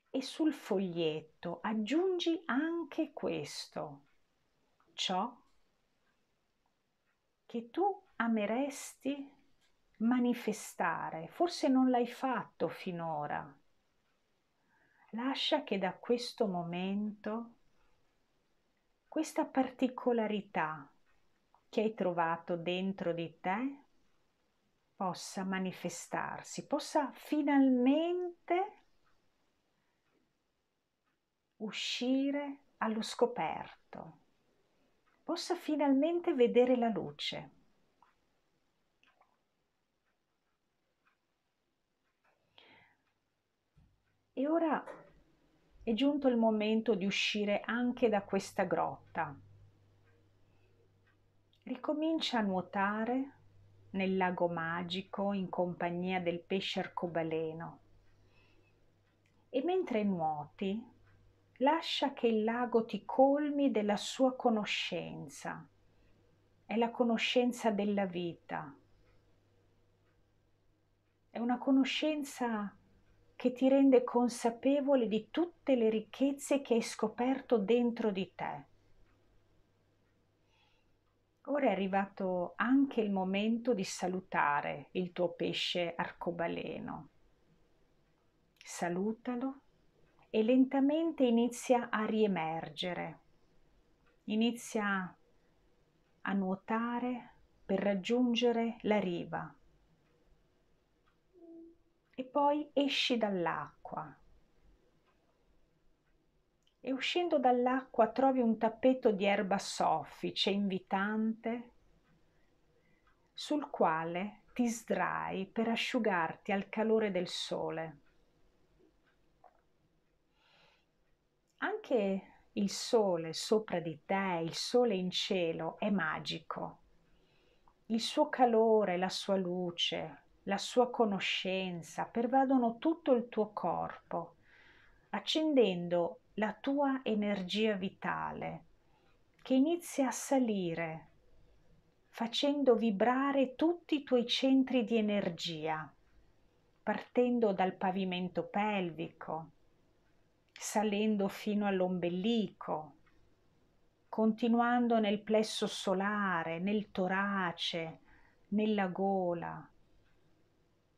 E sul foglietto aggiungi anche questo, ciò che tu ameresti manifestare, forse non l'hai fatto finora. Lascia che da questo momento questa particolarità che hai trovato dentro di te possa manifestarsi, possa finalmente uscire allo scoperto, possa finalmente vedere la luce. E ora è giunto il momento di uscire anche da questa grotta. Ricomincia a nuotare nel lago magico in compagnia del pesce arcobaleno. E mentre nuoti, lascia che il lago ti colmi della sua conoscenza. È la conoscenza della vita. È una conoscenza che ti rende consapevole di tutte le ricchezze che hai scoperto dentro di te Ora è arrivato anche il momento di salutare il tuo pesce arcobaleno. Salutalo e lentamente inizia a riemergere. Inizia a nuotare per raggiungere la riva e poi esci dall'acqua. E uscendo dall'acqua trovi un tappeto di erba soffice, invitante, sul quale ti sdrai per asciugarti al calore del sole. Anche il sole sopra di te, il sole in cielo è magico. Il suo calore, la sua luce, la sua conoscenza pervadono tutto il tuo corpo, accendendo la tua energia vitale che inizia a salire, facendo vibrare tutti i tuoi centri di energia, partendo dal pavimento pelvico, salendo fino all'ombelico, continuando nel plesso solare, nel torace, nella gola,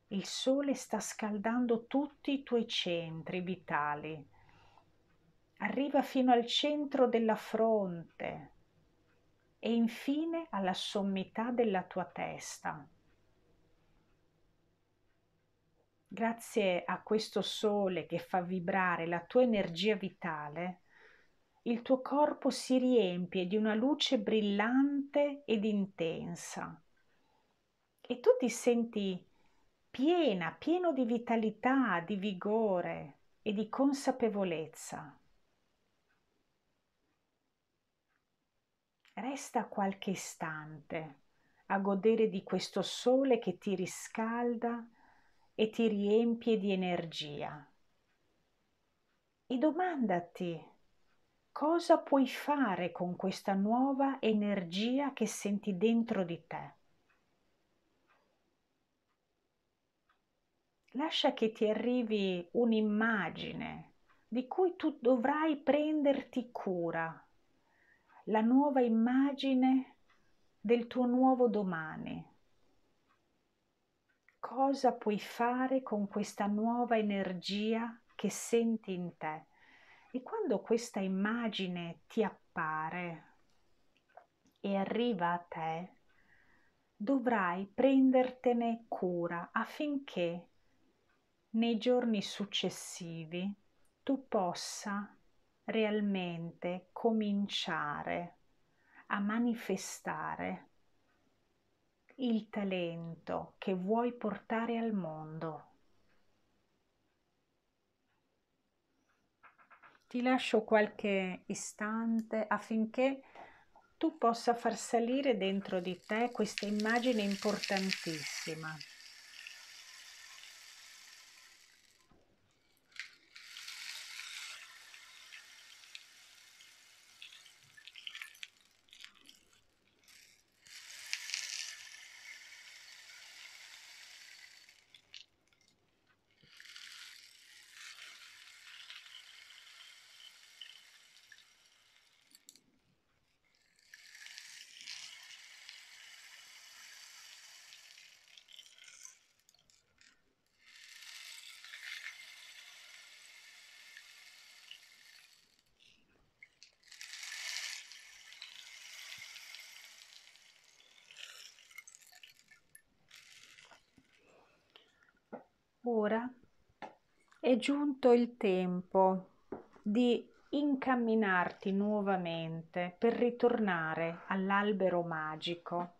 il sole sta scaldando tutti i tuoi centri vitali. Arriva fino al centro della fronte e infine alla sommità della tua testa. Grazie a questo sole che fa vibrare la tua energia vitale, il tuo corpo si riempie di una luce brillante ed intensa e tu ti senti piena, pieno di vitalità, di vigore e di consapevolezza. Resta qualche istante a godere di questo sole che ti riscalda e ti riempie di energia. E domandati cosa puoi fare con questa nuova energia che senti dentro di te. lascia che ti arrivi un'immagine di cui tu dovrai prenderti cura, la nuova immagine del tuo nuovo domani. Cosa puoi fare con questa nuova energia che senti in te? E quando questa immagine ti appare e arriva a te, dovrai prendertene cura affinché nei giorni successivi tu possa realmente cominciare a manifestare il talento che vuoi portare al mondo. Ti lascio qualche istante affinché tu possa far salire dentro di te questa immagine importantissima. Ora è giunto il tempo di incamminarti nuovamente per ritornare all'albero magico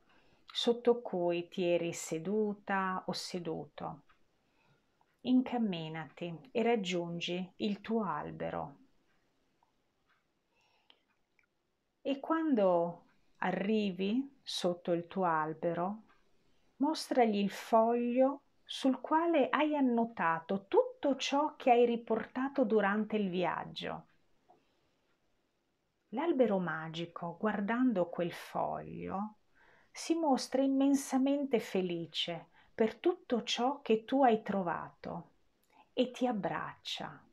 sotto cui ti eri seduta o seduto. Incamminati e raggiungi il tuo albero. E quando arrivi sotto il tuo albero, mostragli il foglio sul quale hai annotato tutto ciò che hai riportato durante il viaggio. L'albero magico, guardando quel foglio, si mostra immensamente felice per tutto ciò che tu hai trovato e ti abbraccia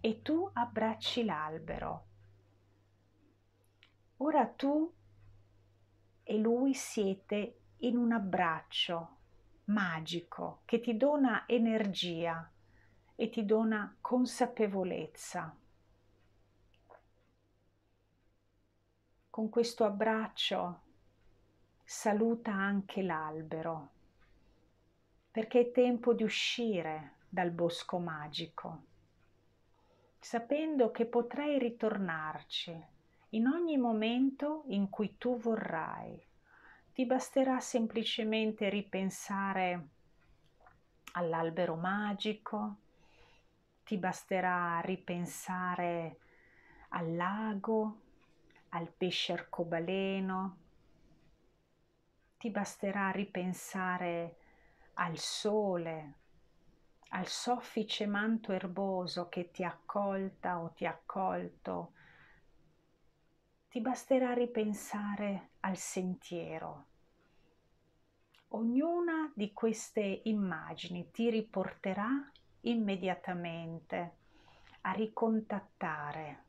e tu abbracci l'albero. Ora tu e lui siete in un abbraccio magico che ti dona energia e ti dona consapevolezza. Con questo abbraccio saluta anche l'albero, perché è tempo di uscire dal bosco magico, sapendo che potrai ritornarci in ogni momento in cui tu vorrai. Ti basterà semplicemente ripensare all'albero magico, ti basterà ripensare al lago, al pesce arcobaleno, ti basterà ripensare al sole, al soffice manto erboso che ti ha accolta o ti ha accolto. Ti basterà ripensare al sentiero. Ognuna di queste immagini ti riporterà immediatamente a ricontattare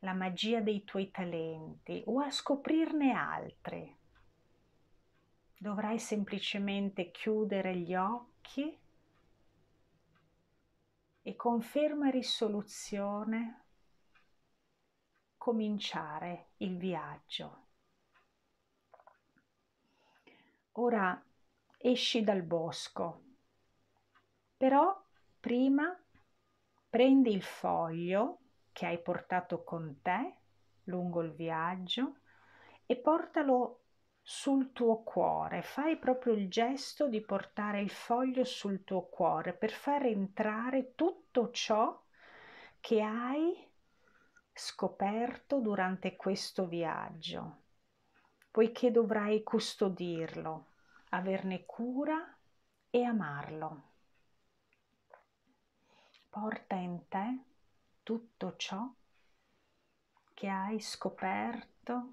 la magia dei tuoi talenti o a scoprirne altri. Dovrai semplicemente chiudere gli occhi e con ferma risoluzione cominciare il viaggio. Ora esci dal bosco, però prima prendi il foglio che hai portato con te lungo il viaggio e portalo sul tuo cuore, fai proprio il gesto di portare il foglio sul tuo cuore per far entrare tutto ciò che hai scoperto durante questo viaggio, poiché dovrai custodirlo, averne cura e amarlo. Porta in te tutto ciò che hai scoperto,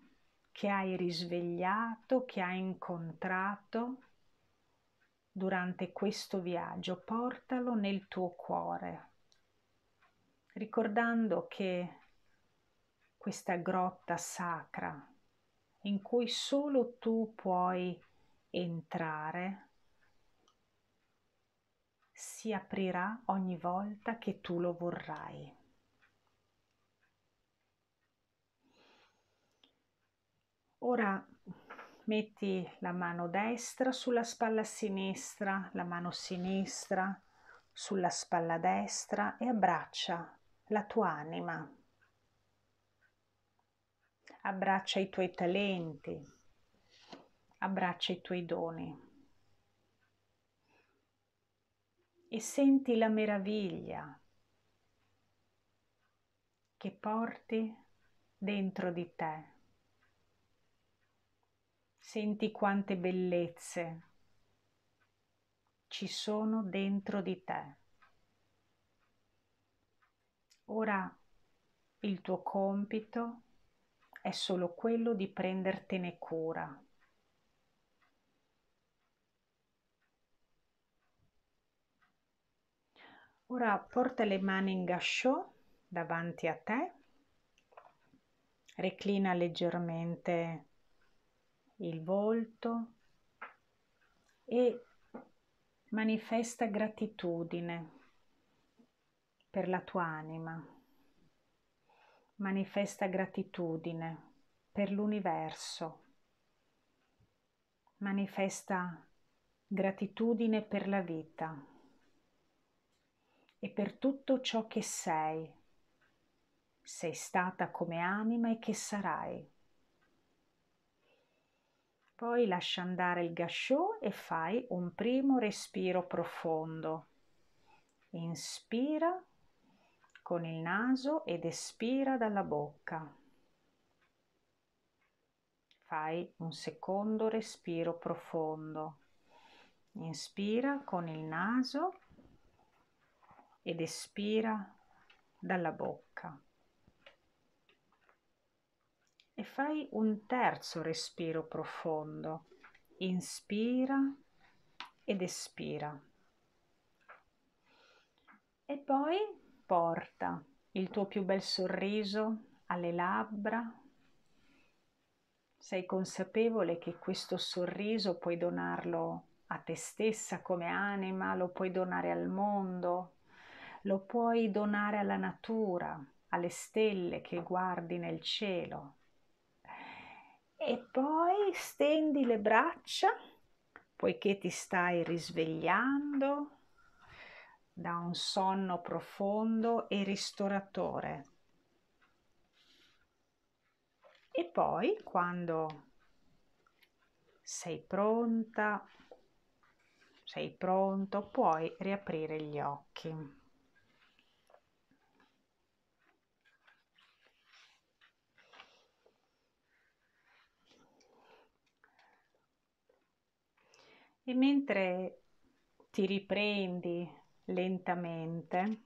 che hai risvegliato, che hai incontrato durante questo viaggio, portalo nel tuo cuore, ricordando che questa grotta sacra in cui solo tu puoi entrare si aprirà ogni volta che tu lo vorrai. Ora metti la mano destra sulla spalla sinistra, la mano sinistra sulla spalla destra e abbraccia la tua anima. Abbraccia i tuoi talenti, abbraccia i tuoi doni e senti la meraviglia che porti dentro di te. Senti quante bellezze ci sono dentro di te. Ora il tuo compito è solo quello di prendertene cura. Ora porta le mani in gasciò davanti a te, reclina leggermente il volto e manifesta gratitudine per la tua anima, manifesta gratitudine per l'universo, manifesta gratitudine per la vita e per tutto ciò che sei, sei stata come anima e che sarai. Poi lascia andare il gasciò e fai un primo respiro profondo. Inspira con il naso ed espira dalla bocca. Fai un secondo respiro profondo. Inspira con il naso ed espira dalla bocca e fai un terzo respiro profondo. Inspira ed espira. E poi porta il tuo più bel sorriso alle labbra. Sei consapevole che questo sorriso puoi donarlo a te stessa come anima, lo puoi donare al mondo, lo puoi donare alla natura, alle stelle che guardi nel cielo. E poi stendi le braccia, poiché ti stai risvegliando da un sonno profondo e ristoratore. E poi quando sei pronta, sei pronto, puoi riaprire gli occhi. E mentre ti riprendi lentamente,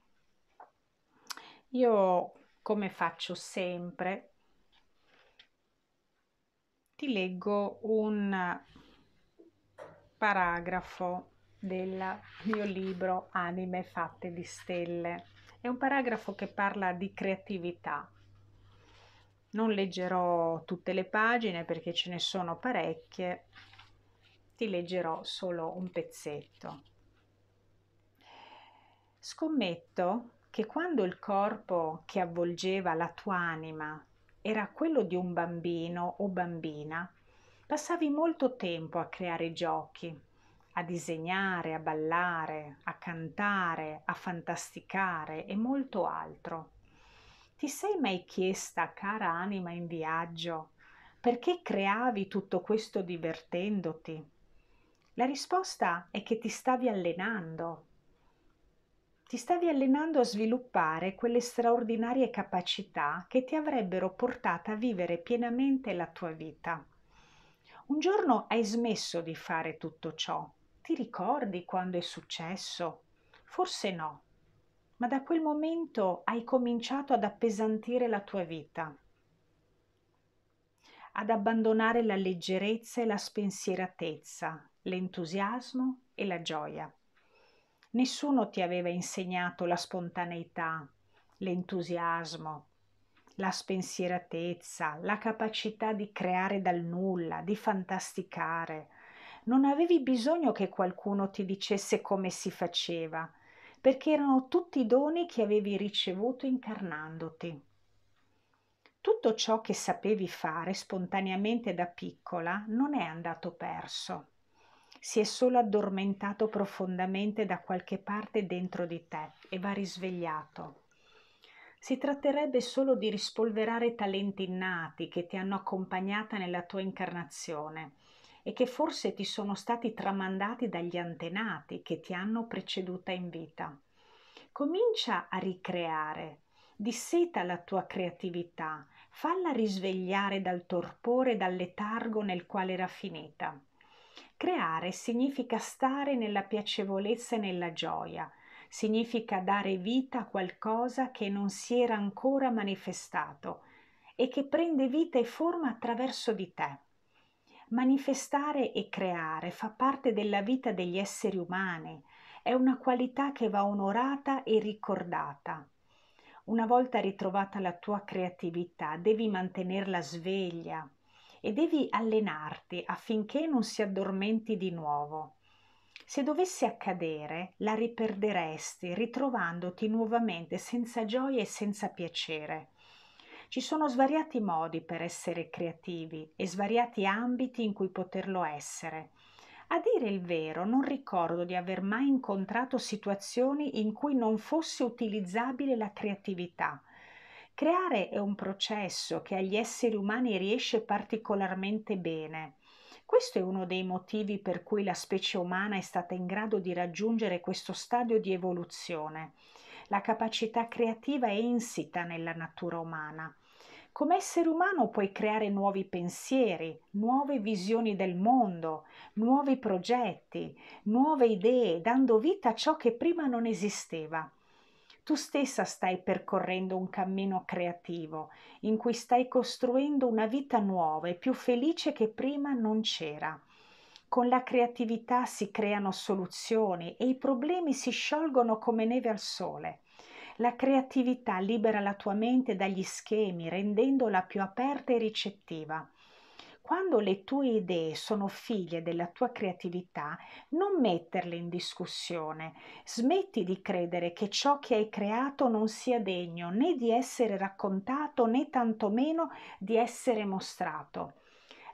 io come faccio sempre, ti leggo un paragrafo del mio libro Anime fatte di stelle. È un paragrafo che parla di creatività. Non leggerò tutte le pagine perché ce ne sono parecchie, ti leggerò solo un pezzetto. Scommetto che quando il corpo che avvolgeva la tua anima era quello di un bambino o bambina, passavi molto tempo a creare giochi, a disegnare, a ballare, a cantare, a fantasticare e molto altro. Ti sei mai chiesta, cara anima in viaggio, perché creavi tutto questo divertendoti? La risposta è che ti stavi allenando. Ti stavi allenando a sviluppare quelle straordinarie capacità che ti avrebbero portata a vivere pienamente la tua vita. Un giorno hai smesso di fare tutto ciò. Ti ricordi quando è successo? Forse no, ma da quel momento hai cominciato ad appesantire la tua vita ad abbandonare la leggerezza e la spensieratezza, l'entusiasmo e la gioia. Nessuno ti aveva insegnato la spontaneità, l'entusiasmo, la spensieratezza, la capacità di creare dal nulla, di fantasticare. Non avevi bisogno che qualcuno ti dicesse come si faceva, perché erano tutti doni che avevi ricevuto incarnandoti. Tutto ciò che sapevi fare spontaneamente da piccola non è andato perso. Si è solo addormentato profondamente da qualche parte dentro di te e va risvegliato. Si tratterebbe solo di rispolverare talenti innati che ti hanno accompagnata nella tua incarnazione e che forse ti sono stati tramandati dagli antenati che ti hanno preceduta in vita. Comincia a ricreare, disseta la tua creatività, falla risvegliare dal torpore e dal letargo nel quale era finita. Creare significa stare nella piacevolezza e nella gioia, significa dare vita a qualcosa che non si era ancora manifestato e che prende vita e forma attraverso di te. Manifestare e creare fa parte della vita degli esseri umani, è una qualità che va onorata e ricordata. Una volta ritrovata la tua creatività, devi mantenerla sveglia e devi allenarti affinché non si addormenti di nuovo. Se dovesse accadere, la riperderesti ritrovandoti nuovamente senza gioia e senza piacere. Ci sono svariati modi per essere creativi e svariati ambiti in cui poterlo essere. A dire il vero, non ricordo di aver mai incontrato situazioni in cui non fosse utilizzabile la creatività. Creare è un processo che agli esseri umani riesce particolarmente bene. Questo è uno dei motivi per cui la specie umana è stata in grado di raggiungere questo stadio di evoluzione. La capacità creativa è insita nella natura umana. Come essere umano puoi creare nuovi pensieri, nuove visioni del mondo, nuovi progetti, nuove idee, dando vita a ciò che prima non esisteva. Tu stessa stai percorrendo un cammino creativo in cui stai costruendo una vita nuova e più felice che prima non c'era. Con la creatività si creano soluzioni e i problemi si sciolgono come neve al sole. La creatività libera la tua mente dagli schemi, rendendola più aperta e ricettiva. Quando le tue idee sono figlie della tua creatività, non metterle in discussione. Smetti di credere che ciò che hai creato non sia degno né di essere raccontato né tantomeno di essere mostrato.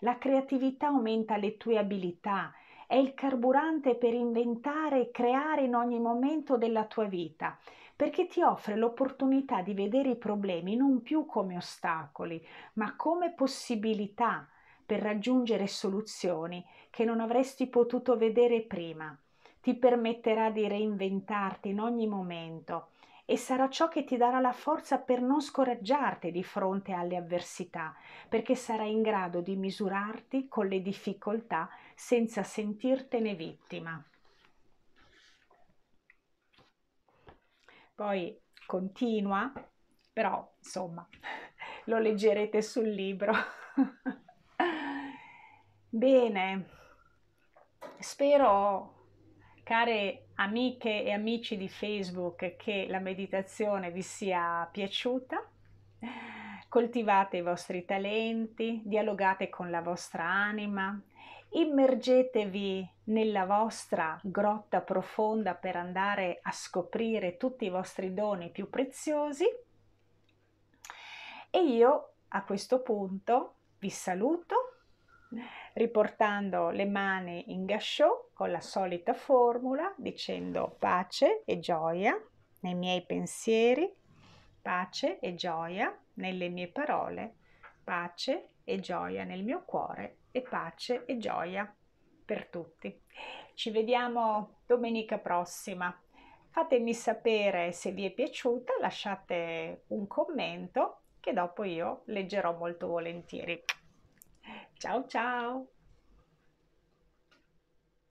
La creatività aumenta le tue abilità, è il carburante per inventare e creare in ogni momento della tua vita perché ti offre l'opportunità di vedere i problemi non più come ostacoli, ma come possibilità per raggiungere soluzioni che non avresti potuto vedere prima. Ti permetterà di reinventarti in ogni momento e sarà ciò che ti darà la forza per non scoraggiarti di fronte alle avversità, perché sarai in grado di misurarti con le difficoltà senza sentirtene vittima. Poi continua, però insomma lo leggerete sul libro. Bene, spero, care amiche e amici di Facebook, che la meditazione vi sia piaciuta. Coltivate i vostri talenti, dialogate con la vostra anima, immergetevi nella vostra grotta profonda per andare a scoprire tutti i vostri doni più preziosi e io a questo punto vi saluto riportando le mani in gasciò con la solita formula dicendo pace e gioia nei miei pensieri, pace e gioia nelle mie parole, pace e gioia nel mio cuore e pace e gioia per tutti. Ci vediamo domenica prossima. Fatemi sapere se vi è piaciuta, lasciate un commento che dopo io leggerò molto volentieri. Tchau, tchau!